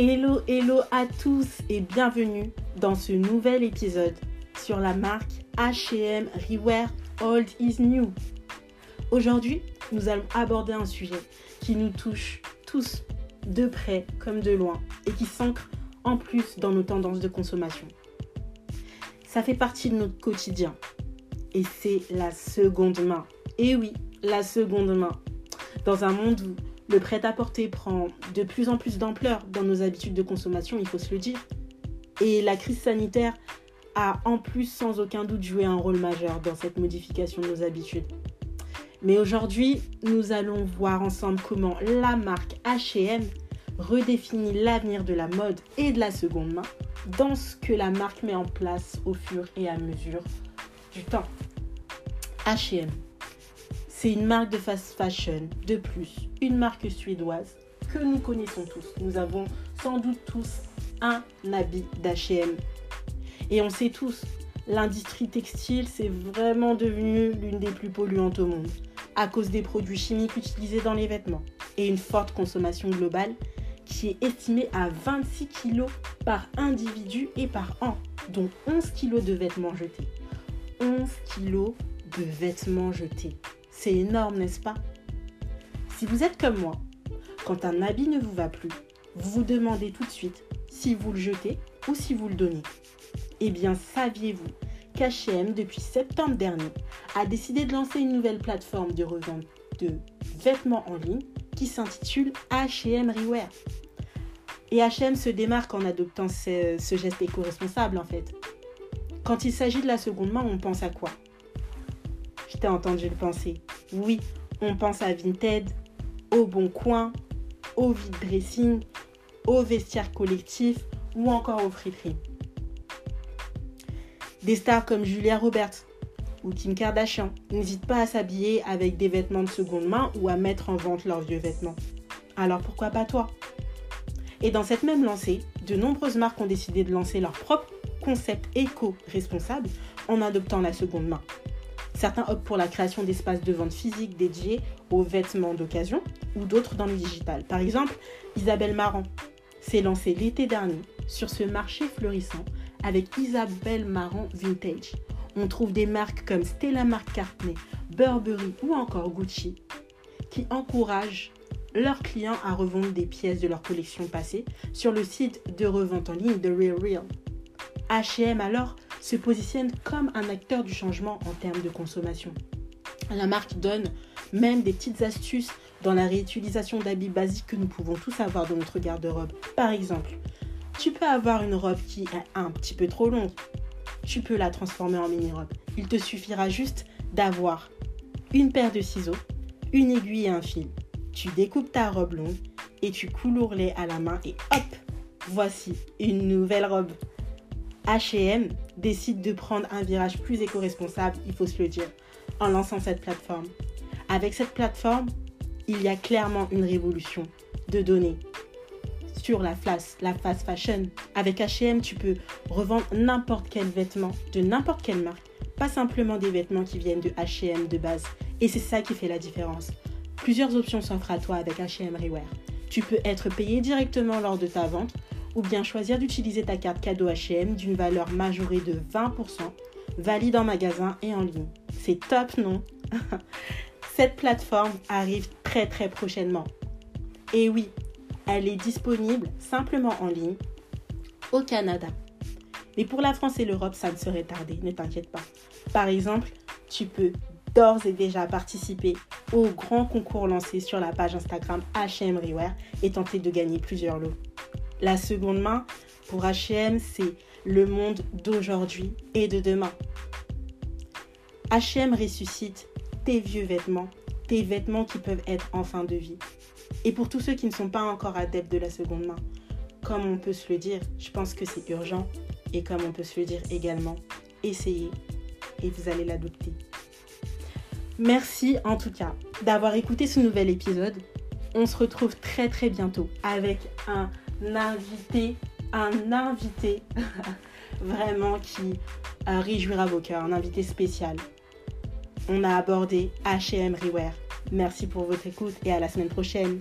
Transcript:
Hello, hello à tous et bienvenue dans ce nouvel épisode sur la marque HM Rewear Old is New. Aujourd'hui, nous allons aborder un sujet qui nous touche tous de près comme de loin et qui s'ancre en plus dans nos tendances de consommation. Ça fait partie de notre quotidien et c'est la seconde main. Et oui, la seconde main. Dans un monde où le prêt-à-porter prend de plus en plus d'ampleur dans nos habitudes de consommation, il faut se le dire. Et la crise sanitaire a en plus sans aucun doute joué un rôle majeur dans cette modification de nos habitudes. Mais aujourd'hui, nous allons voir ensemble comment la marque HM redéfinit l'avenir de la mode et de la seconde main dans ce que la marque met en place au fur et à mesure du temps. HM c'est une marque de fast fashion, de plus, une marque suédoise que nous connaissons tous. Nous avons sans doute tous un habit d'HM. Et on sait tous, l'industrie textile, c'est vraiment devenu l'une des plus polluantes au monde, à cause des produits chimiques utilisés dans les vêtements et une forte consommation globale qui est estimée à 26 kg par individu et par an, dont 11 kg de vêtements jetés. 11 kg de vêtements jetés. C'est énorme, n'est-ce pas? Si vous êtes comme moi, quand un habit ne vous va plus, vous vous demandez tout de suite si vous le jetez ou si vous le donnez. Eh bien, saviez-vous qu'H&M, depuis septembre dernier, a décidé de lancer une nouvelle plateforme de revente de vêtements en ligne qui s'intitule H&M Rewear? Et H&M se démarque en adoptant ce, geste éco-responsable en fait. Quand il s'agit de la seconde main, on pense à quoi? Je t'ai entendu le penser. Oui, on pense à Vinted, au Bon Coin, au vide dressing, au vestiaire collectif ou encore au friperies. Des stars comme Julia Roberts ou Kim Kardashian n'hésitent pas à s'habiller avec des vêtements de seconde main ou à mettre en vente leurs vieux vêtements. Alors pourquoi pas toi? Et dans cette même lancée, de nombreuses marques ont décidé de lancer leur propre concept éco-responsable en adoptant la seconde main. Certains optent pour la création d'espaces de vente physiques dédiés aux vêtements d'occasion ou d'autres dans le digital. Par exemple, Isabelle Marant s'est lancée l'été dernier sur ce marché fleurissant avec Isabelle Marant Vintage. On trouve des marques comme Stella McCartney, Burberry ou encore Gucci qui encouragent leurs clients à revendre des pièces de leur collection passée sur le site de revente en ligne de Real Real. H&M alors se positionne comme un acteur du changement en termes de consommation. La marque donne même des petites astuces dans la réutilisation d'habits basiques que nous pouvons tous avoir dans notre garde-robe. Par exemple, tu peux avoir une robe qui est un petit peu trop longue. Tu peux la transformer en mini-robe. Il te suffira juste d'avoir une paire de ciseaux, une aiguille et un fil. Tu découpes ta robe longue et tu couds l'ourlet à la main et hop, voici une nouvelle robe. H&M décide de prendre un virage plus éco-responsable, il faut se le dire, en lançant cette plateforme. Avec cette plateforme, il y a clairement une révolution de données sur la fast, la fast fashion. Avec H&M, tu peux revendre n'importe quel vêtement de n'importe quelle marque, pas simplement des vêtements qui viennent de H&M de base. Et c'est ça qui fait la différence. Plusieurs options s'offrent à toi avec H&M Rewear. Tu peux être payé directement lors de ta vente ou bien choisir d'utiliser ta carte cadeau HM d'une valeur majorée de 20%, valide en magasin et en ligne. C'est top, non? Cette plateforme arrive très très prochainement. Et oui, elle est disponible simplement en ligne au Canada. Mais pour la France et l'Europe, ça ne serait tardé, ne t'inquiète pas. Par exemple, tu peux d'ores et déjà participer au grand concours lancé sur la page Instagram HM Rewear et tenter de gagner plusieurs lots. La seconde main, pour HM, c'est le monde d'aujourd'hui et de demain. HM ressuscite tes vieux vêtements, tes vêtements qui peuvent être en fin de vie. Et pour tous ceux qui ne sont pas encore adeptes de la seconde main, comme on peut se le dire, je pense que c'est urgent. Et comme on peut se le dire également, essayez et vous allez l'adopter. Merci en tout cas d'avoir écouté ce nouvel épisode. On se retrouve très très bientôt avec un invité, un invité vraiment qui réjouira vos cœurs, un invité spécial. On a abordé HM Rewear. Merci pour votre écoute et à la semaine prochaine.